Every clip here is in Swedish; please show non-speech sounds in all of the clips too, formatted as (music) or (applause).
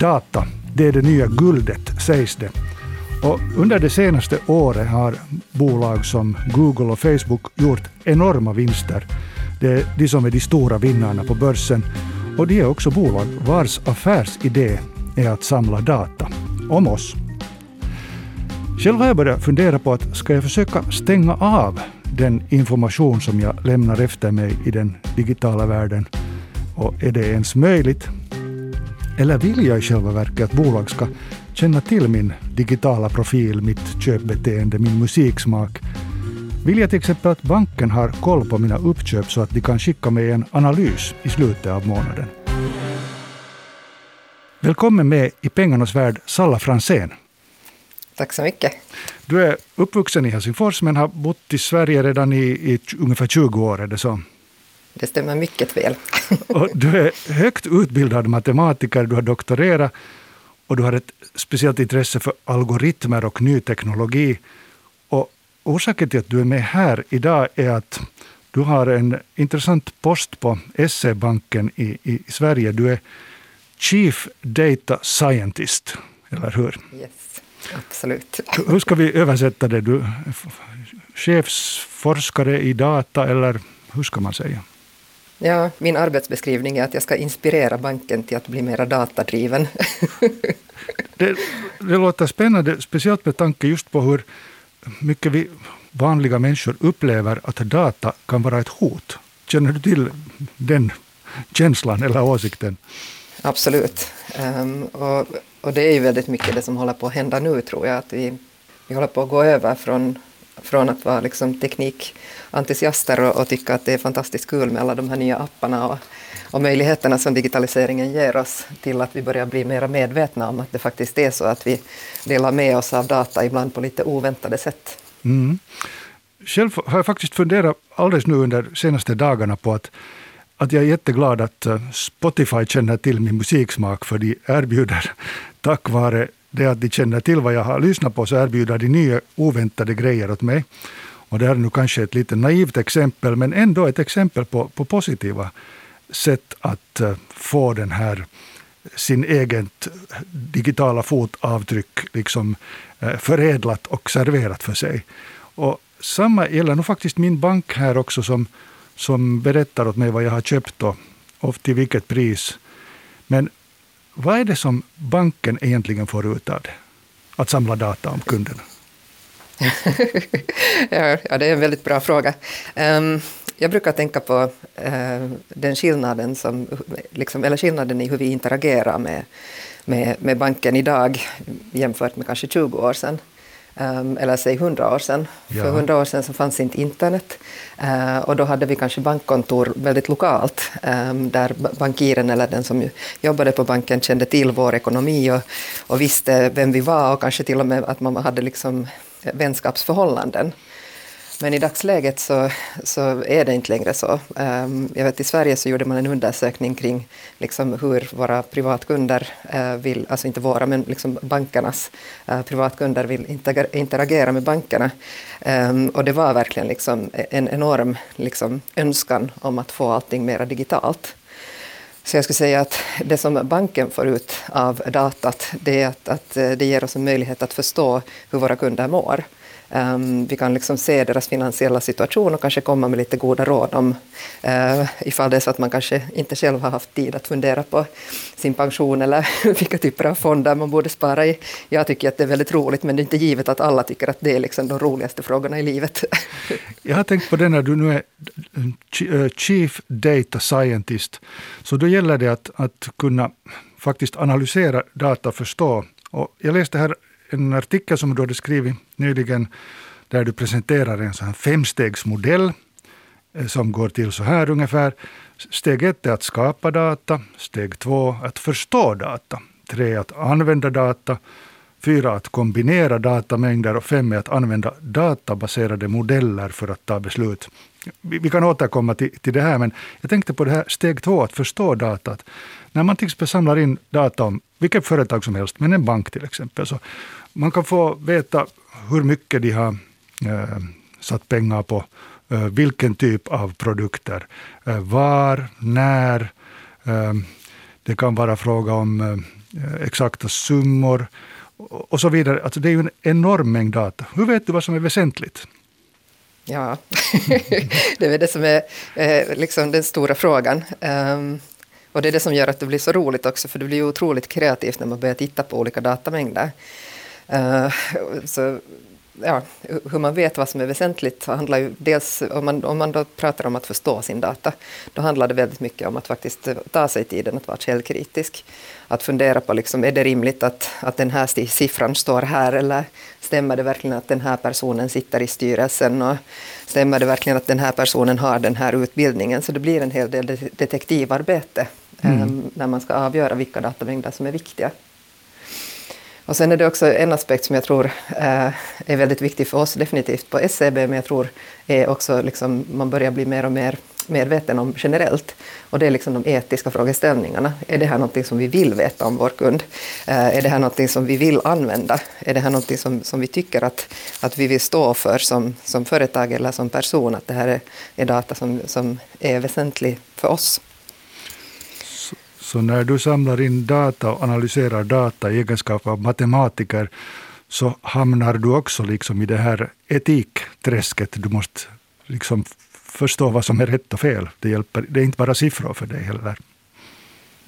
Data, det är det nya guldet, sägs det. Och under det senaste året har bolag som Google och Facebook gjort enorma vinster. Det är de som är de stora vinnarna på börsen. Och de är också bolag vars affärsidé är att samla data om oss. Själv har jag börjat fundera på att ska jag försöka stänga av den information som jag lämnar efter mig i den digitala världen? Och är det ens möjligt? Eller vill jag i själva verket att bolag ska känna till min digitala profil, mitt köpbeteende, min musiksmak? Vill jag till exempel att banken har koll på mina uppköp så att de kan skicka mig en analys i slutet av månaden? Välkommen med i pengarnas värld, Salla Fransén. Tack så mycket. Du är uppvuxen i Helsingfors men har bott i Sverige redan i, i ungefär 20 år, är det så? Det stämmer mycket väl. och du är högt utbildad matematiker, du har doktorerat och du har ett speciellt intresse för algoritmer och ny teknologi. Och orsaken till att du är med här idag är att du har en intressant post på SE-banken i, i Sverige. Du är Chief Data Scientist, eller hur? Yes, absolut. Hur ska vi översätta det? Du chefsforskare i data, eller hur ska man säga? Ja, min arbetsbeskrivning är att jag ska inspirera banken till att bli mer datadriven. (laughs) det, det låter spännande, speciellt med tanke just på hur mycket vi vanliga människor upplever att data kan vara ett hot. Känner du till den känslan eller åsikten? Absolut. Um, och, och det är ju väldigt mycket det som håller på att hända nu tror jag. Att vi, vi håller på att gå över från, från att vara liksom entusiaster och, och tycka att det är fantastiskt kul med alla de här nya apparna och, och möjligheterna som digitaliseringen ger oss till att vi börjar bli mer medvetna om att det faktiskt är så att vi delar med oss av data ibland på lite oväntade sätt. Mm. Själv har jag faktiskt funderat alldeles nu under de senaste dagarna på att att jag är jätteglad att eh, Spotify känner till min musiksmak, för de erbjuder, (laughs) tack vare det att de känner till vad jag har lyssnat på, så erbjuder de nya oväntade grejer åt mig. Och det här är nu kanske ett lite naivt exempel, men ändå ett exempel på, på positiva sätt att eh, få den här eh, sin eget digitala fotavtryck liksom, eh, förädlat och serverat för sig. Och samma gäller nog faktiskt min bank här också som som berättar åt mig vad jag har köpt och, och till vilket pris. Men vad är det som banken egentligen får ut av det? Att samla data om kunderna? Ja, det är en väldigt bra fråga. Um, jag brukar tänka på uh, den skillnaden, som, liksom, eller skillnaden i hur vi interagerar med, med, med banken idag jämfört med kanske 20 år sedan. Um, eller säg hundra år sedan. Ja. För hundra år sedan så fanns inte internet uh, och då hade vi kanske bankkontor väldigt lokalt um, där bankiren eller den som jobbade på banken kände till vår ekonomi och, och visste vem vi var och kanske till och med att man hade liksom vänskapsförhållanden. Men i dagsläget så, så är det inte längre så. Um, jag vet i Sverige så gjorde man en undersökning kring liksom hur våra privatkunder uh, vill, alltså inte våra men liksom bankernas uh, privatkunder vill interagera med bankerna. Um, och det var verkligen liksom en enorm liksom, önskan om att få allting mer digitalt. Så jag skulle säga att det som banken får ut av datat, det är att, att eh, det ger oss en möjlighet att förstå hur våra kunder mår. Um, vi kan liksom se deras finansiella situation och kanske komma med lite goda råd om uh, ifall det är så att man kanske inte själv har haft tid att fundera på sin pension eller (laughs) vilka typer av fonder man borde spara i. Jag tycker att det är väldigt roligt men det är inte givet att alla tycker att det är liksom de roligaste frågorna i livet. (laughs) Jag har tänkt på det när du nu är eh, eh, Chief Data Scientist, så då gäller det att, att kunna faktiskt analysera data och förstå. Och jag läste här en artikel som du hade skrivit nyligen där du presenterar en sån femstegsmodell eh, som går till så här ungefär. Steg ett är att skapa data, steg två att förstå data, tre att använda data, fyra att kombinera datamängder och fem är att använda databaserade modeller för att ta beslut. Vi, kan återkomma till, till det här, men jag tänkte på det här steg två, att förstå datat. När man till exempel samlar in data om vilket företag som helst, men en bank till exempel, så man kan få veta hur mycket de har eh, satt pengar på eh, vilken typ av produkter. Eh, var, när. Eh, det kan vara fråga om eh, exakta summor och så vidare. Alltså det är ju en enorm mängd data. Hur vet du vad som är väsentligt? Ja, (laughs) det är väl det som är eh, liksom den stora frågan. Ehm, och det är det som gör att det blir så roligt också, för det blir otroligt kreativt när man börjar titta på olika datamängder. Uh, så ja, hur man vet vad som är väsentligt handlar ju dels, om man, om man då pratar om att förstå sin data, då handlar det väldigt mycket om att faktiskt ta sig tiden att vara källkritisk. Att fundera på, liksom, är det rimligt att, att den här siffran står här eller stämmer det verkligen att den här personen sitter i styrelsen och stämmer det verkligen att den här personen har den här utbildningen? Så det blir en hel del detektivarbete mm. Ehm, när man ska avgöra vilka datamängder som är viktiga. Och sen är det också en aspekt som jag tror eh, är väldigt viktig för oss, definitivt på SCB, men jag tror är också liksom, man börjar bli mer och mer medveten om generellt. Och det är liksom de etiska frågeställningarna. Är det här någonting som vi vill veta om vår kund? Eh, är det här någonting som vi vill använda? Är det här någonting som, som vi tycker att, att vi vill stå för som, som företag eller som person? Att det här är, är data som, som är väsentlig för oss? Så när du samlar in data och analyserar data i egenskap av matematiker så hamnar du också liksom i det här etikträsket. Du måste liksom förstå vad som är rätt och fel. Det, hjälper, det är inte bara siffror för dig heller.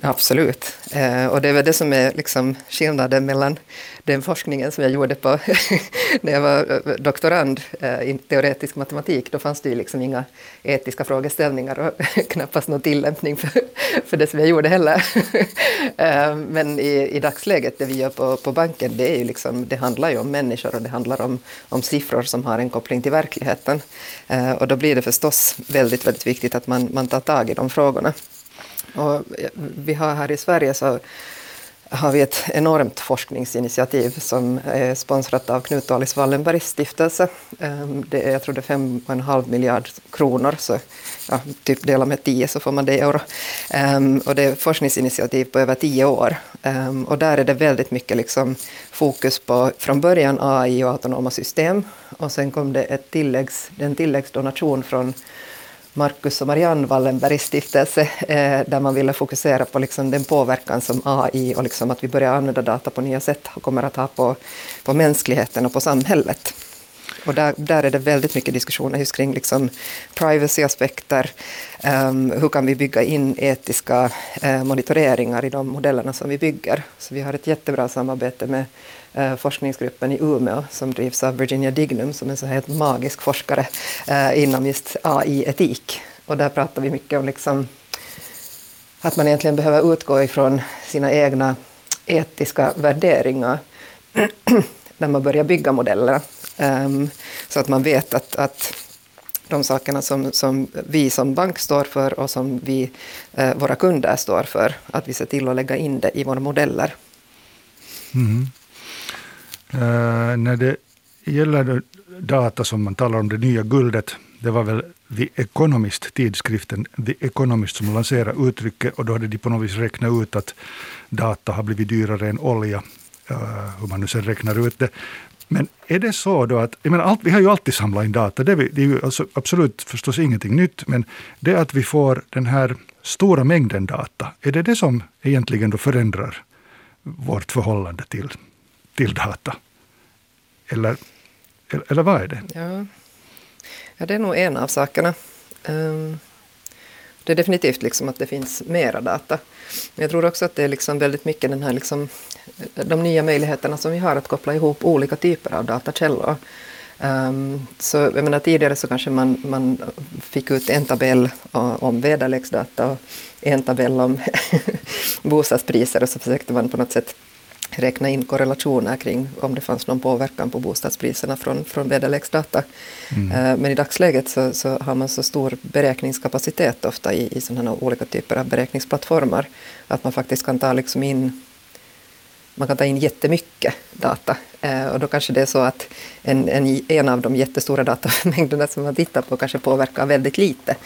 Absolut. Eh, och det är väl det som är liksom skillnaden mellan den forskningen som jag gjorde på (laughs) när jag var eh, doktorand eh, i teoretisk matematik. Då fanns det ju liksom inga etiska frågeställningar och (laughs) knappast någon tillämpning för, för det som jag gjorde heller. (laughs) eh, men i, i dagsläget, det vi gör på, på banken, det, är ju liksom, det handlar ju om människor och det handlar om, om siffror som har en koppling till verkligheten. Eh, och då blir det förstås väldigt, väldigt viktigt att man, man tar tag i de frågorna. Och eh, vi har här i Sverige så har vi ett enormt forskningsinitiativ som är sponsrat av Knut och Alice Wallenbergs stiftelse. Ehm, det är, jag tror det är 5,5 miljard kronor, så ja, typ dela med 10 så får man det i euro. Ehm, och det är forskningsinitiativ på över 10 år. Ehm, och där är det väldigt mycket liksom fokus på från början AI och autonoma system. Och sen kom det ett tilläggs, en tilläggsdonation från Marcus och Marianne Wallenbergs stiftelse, eh, där man ville fokusera på liksom den påverkan som AI och liksom att vi börjar använda data på nya sätt kommer att ha på, på mänskligheten och på samhället. Och där, där är det väldigt mycket diskussioner just kring liksom privacyaspekter. Um, hur kan vi bygga in etiska uh, monitoreringar i de modellerna som vi bygger? Så vi har ett jättebra samarbete med eh, forskningsgruppen i Umeå som drivs av Virginia Dignum som är en så helt magisk forskare eh, inom just AI-etik. Och där pratar vi mycket om liksom att man egentligen behöver utgå ifrån sina egna etiska värderingar (clears throat) när man börjar bygga modellerna. Um, ehm, så att man vet att, att de sakerna som, som vi som bank står för och som vi, eh, våra kunder står för, att vi ser till att lägga in det i våra modeller. Mm. Uh, när det gäller data som man talar om det nya guldet, det var väl The Economist, tidskriften The Economist, som lanserade uttrycket och då hade de på något vis räknat ut att data har blivit dyrare än olja, uh, hur man nu sen räknar ut det. Men är det så då att, jag menar, allt, vi har ju alltid samlat in data, det är, det är ju alltså absolut förstås ingenting nytt, men det att vi får den här stora mängden data, är det det som egentligen då förändrar vårt förhållande till, till data? Eller, eller vad är det? Ja. ja, det är nog en av sakerna. Ehm, det är definitivt liksom att det finns mera data. Men jag tror också att det är liksom väldigt mycket den här liksom, de nya möjligheterna som vi har att koppla ihop olika typer av datakällor. Um, så jag menar, tidigare så kanske man, man fick ut en tabell om väderleksdata och en tabell om (laughs) bostadspriser och så försökte man på något sätt räkna in korrelationer kring om det fanns någon påverkan på bostadspriserna från, från väderleksdata. Mm. Uh, men i dagsläget så, så, har man så stor beräkningskapacitet ofta i, i sådana olika typer av beräkningsplattformar att man faktiskt kan ta liksom in man kan ta in jättemycket data. Eh, och då kanske det är så att en, en, en av de jättestora datamängderna som man tittar på kanske påverkar väldigt lite.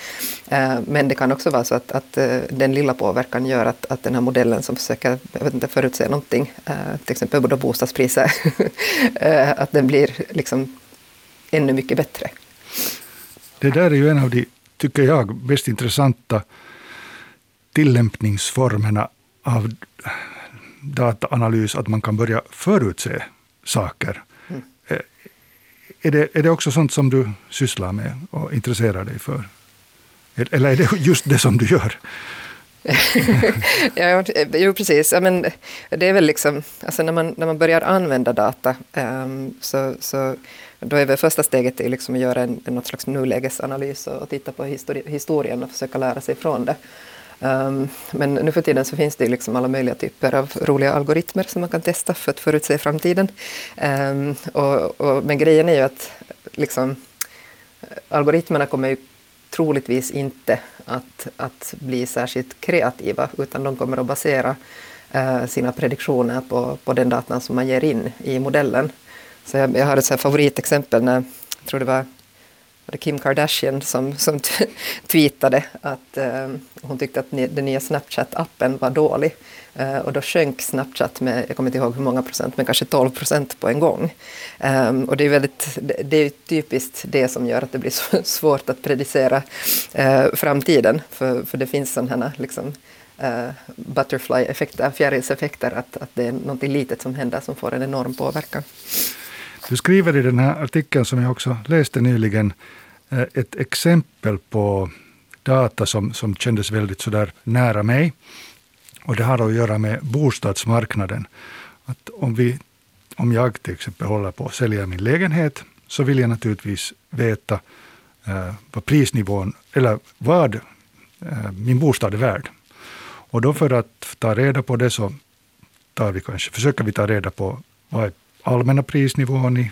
Eh, men det kan också vara så att, att eh, den lilla påverkan gör att, att den här modellen som försöker jag vet inte, förutse någonting, till exempel både bostadspriser, (laughs) att den blir liksom ännu mycket bättre. Det där är ju en av de, tycker jag, mest intressanta tillämpningsformerna av dataanalys att man kan börja förutse saker. Mm. Är, det, är det också sånt som du sysslar med och intresserar dig för? Eller är det just det som du gör? (laughs) ja, jo, precis. Ja, men det är väl liksom, alltså när, man, när man börjar använda data um, så, så då är väl första steget är liksom att göra en, något slags nulägesanalys och, och titta på histori historien och försöka lära sig från det. Um, men nu för tiden så finns det liksom alla möjliga typer av roliga algoritmer som man kan testa för att förutse framtiden. Um, och, och, men grejen är ju att liksom, algoritmerna kommer ju troligtvis inte att, att bli särskilt kreativa utan de kommer att basera uh, sina prediktioner på, på den datan som man ger in i modellen. Så jag, jag har ett så favoritexempel när, jag tror det var var det Kim Kardashian som, som (laughs) tweetade att eh, hon tyckte att den nya Snapchat-appen var dålig. Eh, och då sjönk Snapchat med, jag kommer inte ihåg hur många procent, men kanske 12 procent på en gång. Eh, och det är, väldigt, det är typiskt det som gör att det blir (laughs) så svårt att predicera eh, framtiden. För, för det finns sådana här liksom, eh, butterfly-effekter, fjärilseffekter, att, att det är något litet som händer som får en enorm påverkan. Du skriver i den här artikeln som jag också läste nyligen eh, ett exempel på data som, som kändes väldigt sådär nära mig. Och det har att göra med bostadsmarknaden. Att om, vi, om jag till exempel håller på att sälja min lägenhet så vill jag naturligtvis veta eh, vad prisnivån, eller vad eh, min bostad är värd. Och då för att ta reda på det så tar vi kanske, försöker vi ta reda på vad är allmänna prisnivån i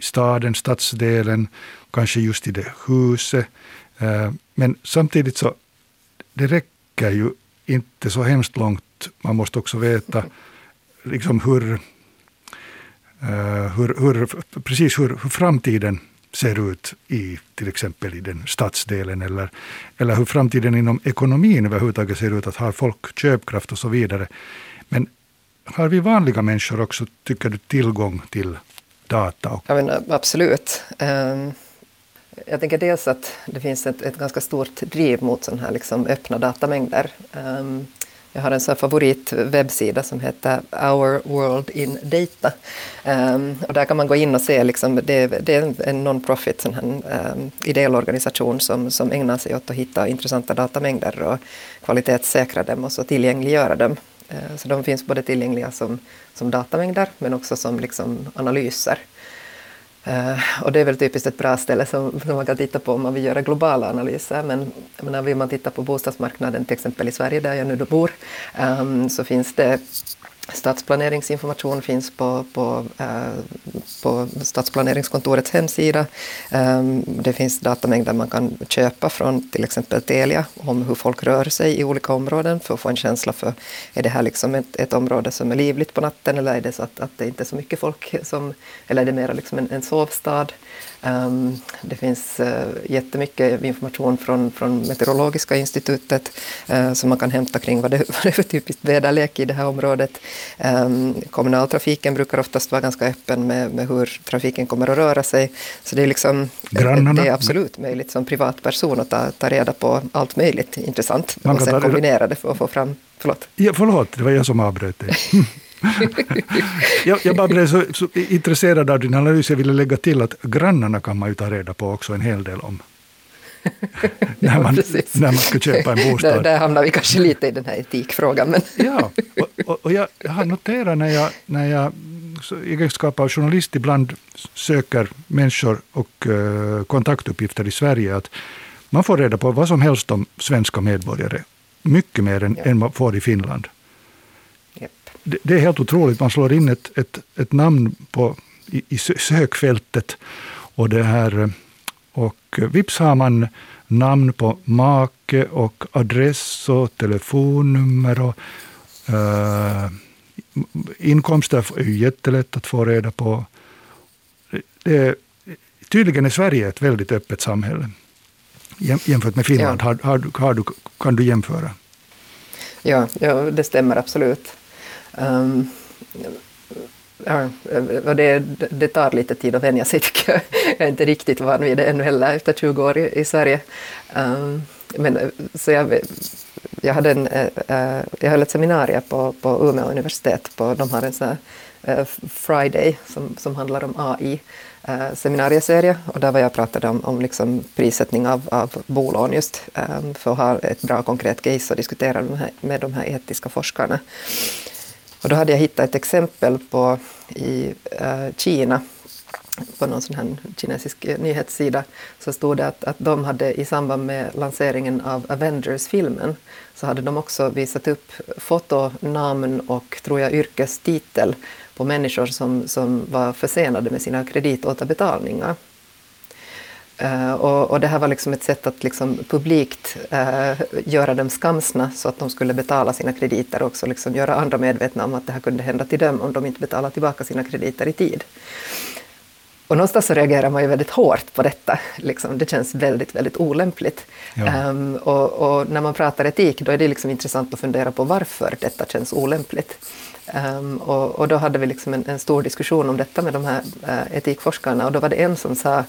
staden, stadsdelen, kanske just i det huset. Eh, men samtidigt så det räcker ju inte så hemskt långt. Man måste också veta liksom hur, eh, hur, hur, precis hur, hur framtiden ser ut i till exempel i den stadsdelen eller, eller hur framtiden inom ekonomin överhuvudtaget ser ut. Att har folk köpkraft och så vidare. Men har vi vanliga människor också, tycker du, tillgång till data? Ja, men eh, absolut. Ehm, jag tänker dels att det finns ett, ett ganska stort driv mot sådana här liksom öppna datamängder. Ehm, jag har en sån favorit som heter Our World in Data. Um, och där kan man gå in och se, liksom, det, det är en non-profit sån här, um, ideell organisation som, som ägnar sig åt att hitta intressanta datamängder och kvalitetssäkra dem och så tillgängliggöra dem. Eh, så de finns både tillgängliga som, som datamängder men också som liksom analyser. Eh, och det är väl typiskt ett bra ställe som, som, man kan titta på om man vill göra globala analyser. Men menar, vill man titta på bostadsmarknaden, till exempel i Sverige där jag nu bor, ehm, så finns det Stadsplaneringsinformation finns på, på, eh, på stadsplaneringskontorets hemsida. Ehm, det finns datamängder man kan köpa från till exempel Telia om hur folk rör sig i olika områden för att få en känsla för är det här liksom ett, ett område som är livligt på natten eller är det så att, att det inte är så mycket folk som, eller är det mer liksom en, en sovstad? Um, det finns uh, jättemycket information från, från Meteorologiska institutet uh, som man kan hämta kring vad det, (laughs) vad det är för typiskt väderlek i det här området. Um, kommunaltrafiken brukar oftast vara ganska öppen med, med hur trafiken kommer att röra sig. Så det är, liksom, det är absolut möjligt som privatperson att ta, ta reda på allt möjligt intressant man och sen kombinera det för att få fram... Förlåt. Ja, förlåt, det var jag som avbröt dig. (laughs) (laughs) jag, jag bara blev så, så, intresserad av din analys. Jag ville lägga till att grannarna kan man ju ta reda på också en hel del om. (laughs) när, man, när man ska köpa en bostad. Där, där hamnar vi kanske lite i den här etikfrågan. Men (laughs) ja, och, och, och jag, jag, har noterat när jag, när jag i egenskap av journalist ibland söker människor och uh, kontaktuppgifter i Sverige att man får reda på vad som helst om svenska medborgare. Mycket mer än, ja. än man får i Finland det, det, är helt otroligt. Man slår in ett, ett, ett namn på, i, i sökfältet och, det här, och vips har man namn på make och adress och telefonnummer. Och, uh, inkomster är ju jättelätt att få reda på. Det, tydligen är Sverige ett väldigt öppet samhälle. Jämfört med Finland, ja. har, har, har du, kan du jämföra? Ja, ja, det stämmer absolut. Um, ja, eh, det, det, tar lite tid att vänja sig (laughs) tycker jag. Jag är inte riktigt van vid det ännu heller efter 20 år i, i Sverige. Um, men, eh, så jag, jag, hade en, uh, jag höll ett seminarium på, på Umeå universitet. På, de har en sån här, Friday som, som handlar om AI eh, seminarieserie och där var jag pratade om, om liksom prissättning av, av bolån just eh, för att ha ett bra konkret case och diskutera med de med de här etiska forskarna. Och då hade jag hittat ett exempel på i eh, Kina på någon sån här kinesisk eh, nyhetssida så stod det att, att de hade i samband med lanseringen av Avengers-filmen så hade de också visat upp foto, namn och tror jag yrkestitel på människor som, som var försenade med sina kreditåterbetalningar. Uh, och, och, det här var liksom ett sätt att liksom publikt uh, göra dem skamsna så att de skulle betala sina krediter och också liksom göra andra medvetna om att det här kunde hända till dem om de inte betalade tillbaka sina krediter i tid. Och någonstans så reagerar man ju väldigt hårt på detta. Liksom, det känns väldigt, väldigt olämpligt. Ja. Um, och, och, när man pratar etik då är det liksom intressant att fundera på varför detta känns olämpligt. Um, och, och, då hade vi liksom en, en, stor diskussion om detta med de här uh, etikforskarna och då var det en som sa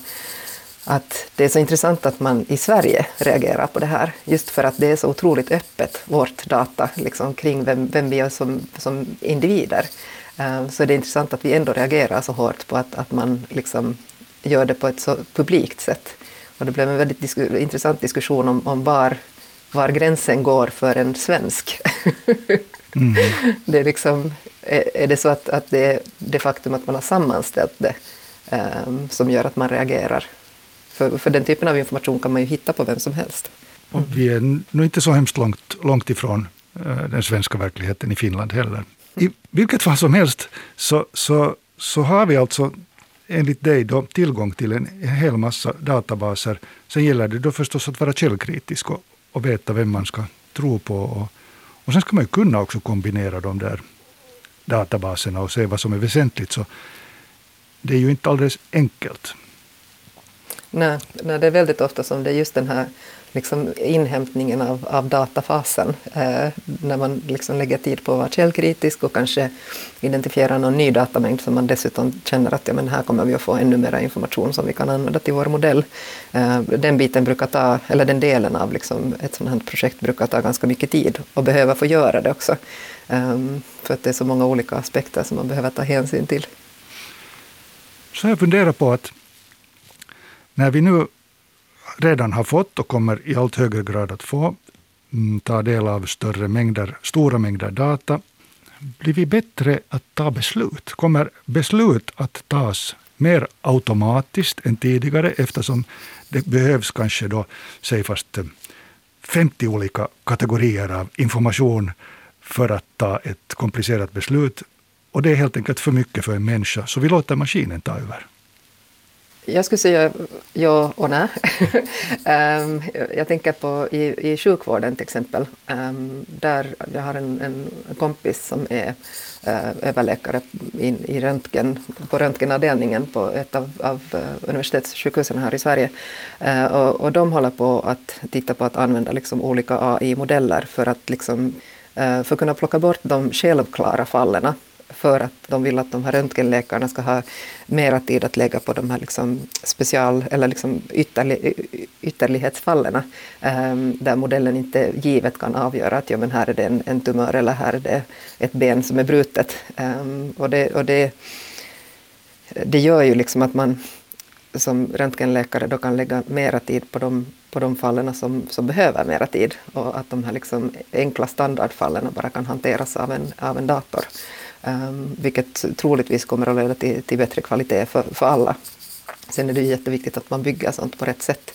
att det är så intressant att man i Sverige reagerar på det här, just för att det är så otroligt öppet, vårt data, liksom, kring vem, vem vi är som, som individer. Um, så det är intressant att vi ändå reagerar så hårt på att, att man liksom gör det på ett så publikt sätt. Och det blev en väldigt disku intressant diskussion om, om var, var gränsen går för en svensk. (laughs) Mm. Det är, liksom, är, det så att, att det är det faktum att man har sammanställt det um, som gör att man reagerar? För, för den typen av information kan man ju hitta på vem som helst. Och vi är nog inte så hemskt långt, långt ifrån eh, den svenska verkligheten i Finland heller. I vilket fall som helst så, så, så har vi alltså enligt dig då tillgång till en hel massa databaser. Sen gäller det då förstås att vara källkritisk och, och veta vem man ska tro på. Och, och sen ska man ju kunna också kombinera de där databaserna och se vad som är väsentligt. Så det är ju inte alldeles enkelt. Nej, nej, det är väldigt ofta som det är just den här liksom inhämtningen av, av datafasen. Eh, när man liksom lägger tid på att vara källkritisk och kanske identifiera någon ny datamängd som man dessutom känner att ja, men här kommer vi att få ännu mer information som vi kan använda till vår modell. Eh, den biten brukar ta, eller den delen av liksom ett sådant här projekt brukar ta ganska mycket tid och behöva få göra det också. Eh, för att det är så många olika aspekter som man behöver ta hänsyn till. Så jag funderar på att när vi nu redan har fått och kommer i allt högre grad att få mm, ta del av större mängder, stora mängder data, blir vi bättre att ta beslut? Kommer beslut att tas mer automatiskt än tidigare eftersom det behövs kanske då, säg fast eh, 50 olika kategorier av information för att ta ett komplicerat beslut. Och det är helt enkelt för mycket för en människa, så vi låter maskinen ta över. Jag skulle säga ja och nej. um, (laughs) jag tänker på i, i sjukvården till exempel. Um, där jag har en, en kompis som är uh, överläkare in, i röntgen, på röntgenavdelningen på ett av, av uh, universitetssjukhusen här i Sverige. Uh, och, och de håller på att titta på att använda liksom olika AI-modeller för att liksom, för att kunna plocka bort de självklara fallen för att de vill att de här röntgenläkarna ska ha mera tid att lägga på de här liksom special eller liksom ytterli, ytterlighetsfallen um, där modellen inte givet kan avgöra att ja, men här är det en, en tumör eller här är det ett ben som är brutet. Um, och det, och det, det gör ju liksom att man som röntgenläkare då kan lägga mera tid på de, på de fallen som, som behöver mera tid och att de här liksom enkla standardfallen bara kan hanteras av en, av en dator. Um, vilket troligtvis kommer att leda till, till bättre kvalitet för, för alla. Sen är det jätteviktigt att man bygger sånt på rätt sätt.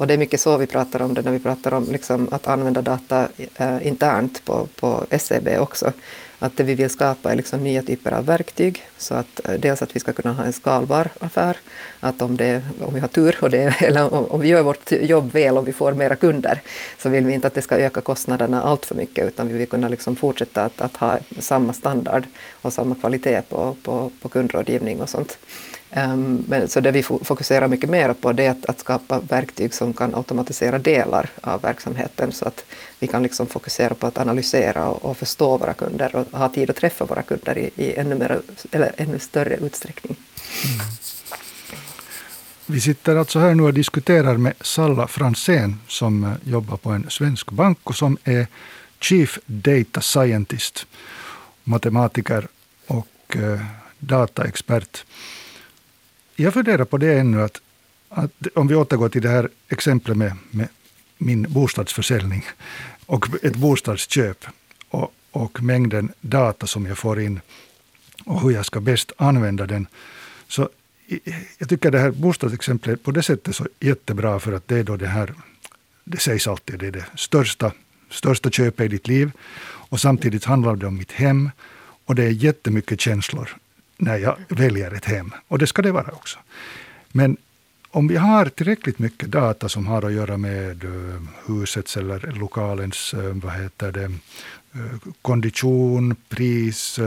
Och det är mycket så vi pratar om det när vi pratar om liksom att använda data eh, internt på, på SCB också. Att det vi vill skapa är liksom nya typer av verktyg. Så att eh, dels att vi ska kunna ha en skalbar affär. Att om, det, om vi har tur, och det, (laughs) eller om, om vi gör vårt jobb väl och vi får mera kunder, så vill vi inte att det ska öka kostnaderna allt för mycket, utan vi vill kunna liksom fortsätta att, att ha samma standard och samma kvalitet på, på, på kundrådgivning och sånt. Um, men, så det vi fokuserar mycket mer på det är att, att, skapa verktyg som kan automatisera delar av verksamheten så att vi kan liksom fokusera på att analysera och, och förstå våra kunder och ha tid att träffa våra kunder i, i ännu, mer, eller ännu större utsträckning. Mm. Vi sitter alltså här nu och diskuterar med Salla Fransén som eh, jobbar på en svensk bank och som är Chief Data Scientist, matematiker och eh, dataexpert. Jag funderar på det ännu, att, att om vi återgår till det här exemplet med, med min bostadsförsäljning och ett bostadsköp och, och mängden data som jag får in och hur jag ska bäst använda den. Så jag tycker det här bostadsexemplet på det sättet är så jättebra för att det är då det här, det sägs alltid, det är det största, största köpet i ditt liv. Och samtidigt handlar det om mitt hem och det är jättemycket känslor när jag väljer ett hem. Och det ska det vara också. Men om vi har tillräckligt mycket data som har att göra med eh, husets eller lokalens eh, vad heter det, eh, kondition, pris,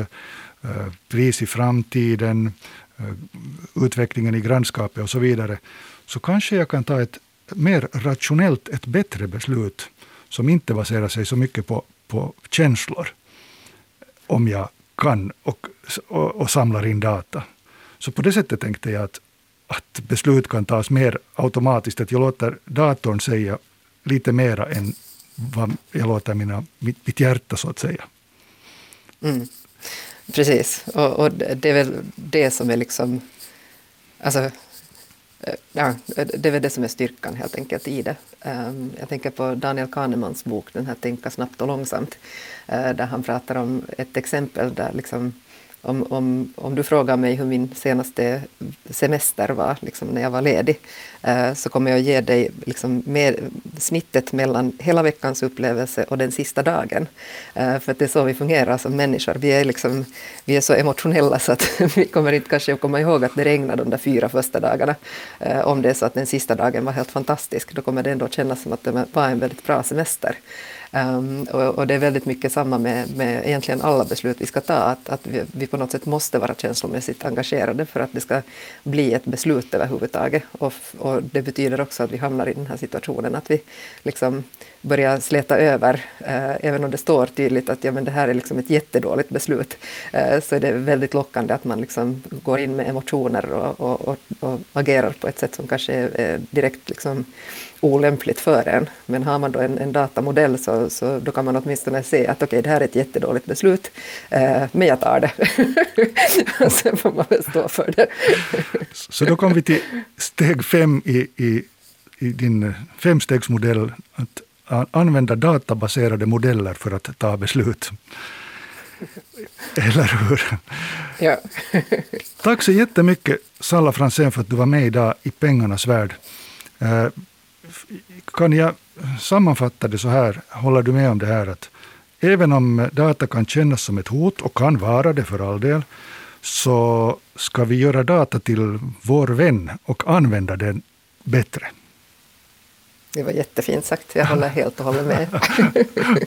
pris i framtiden, utvecklingen i grannskapet och så vidare, så kanske jag kan ta ett mer rationellt, ett bättre beslut som inte baserar sig så mycket på, på känslor, om jag kan och, och, och samlar in data. Så på det sättet tänkte jag att, att beslut kan tas mer automatiskt, att jag låter datorn säga lite mera än vad jag låter mina, mitt, mitt hjärta så att säga. Mm. Precis, och, och, det är väl det som är liksom... Alltså, Eh, ja, det är väl det som är styrkan helt enkelt i det. Ehm, jag tänker på Daniel Kahnemans bok, den här Tänka snabbt och långsamt, eh, där han pratar om ett exempel där liksom om, om, om du frågar mig hur min senaste semester var, liksom när jag var ledig, eh, så kommer jag ge dig liksom med, snittet mellan hela veckans upplevelse och den sista dagen. Eh, för för det är så vi fungerar som människor. Vi är, liksom, vi är så emotionella så att (laughs) vi kommer inte kanske att komma ihåg att det regnade de där fyra första dagarna. Eh, om det är så att den sista dagen var helt fantastisk, då kommer det ändå kännas som att det var en väldigt bra semester. Um, och, och, det är väldigt mycket samma med, med egentligen alla beslut vi ska ta, att, att vi, vi, på något sätt måste vara känslomässigt engagerade för att det ska bli ett beslut överhuvudtaget. Och, och det betyder också att vi hamnar i den här situationen att vi liksom börja släta över, eh, även om det står tydligt att ja, men det här är liksom ett jättedåligt beslut, eh, så är det väldigt lockande att man liksom går in med emotioner och, och, och, och agerar på ett sätt som kanske är, är direkt liksom olämpligt för en. Men har man då en, en datamodell så, så då kan man åtminstone se att okej, okay, det här är ett jättedåligt beslut, eh, men jag tar det. (laughs) Sen får man väl stå för det. så då kom vi till steg fem i, i, i din eh, femstegsmodell, att använda databaserade modeller för att ta beslut. (laughs) Eller hur? Ja. (laughs) Tack så jättemycket Salla Fransén för att du var med idag i Pengarnas värld. Eh, kan jag sammanfatta det så här, håller du med om det här att även om data kan kännas som ett hot och kan vara det för all del, så ska vi göra data till vår vän och använda den bättre. Det var jättefint sagt. Jag håller helt och hållet med.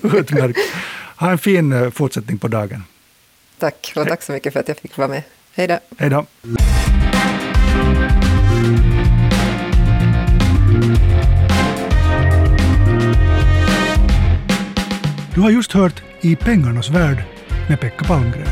(laughs) Utmärkt. Ha en fin eh, fortsättning på dagen. Tack, och tack så mycket för att jag fick vara med. Hej då. Hej då. Du har just hört I pengarnas värld med Pekka Palmgren.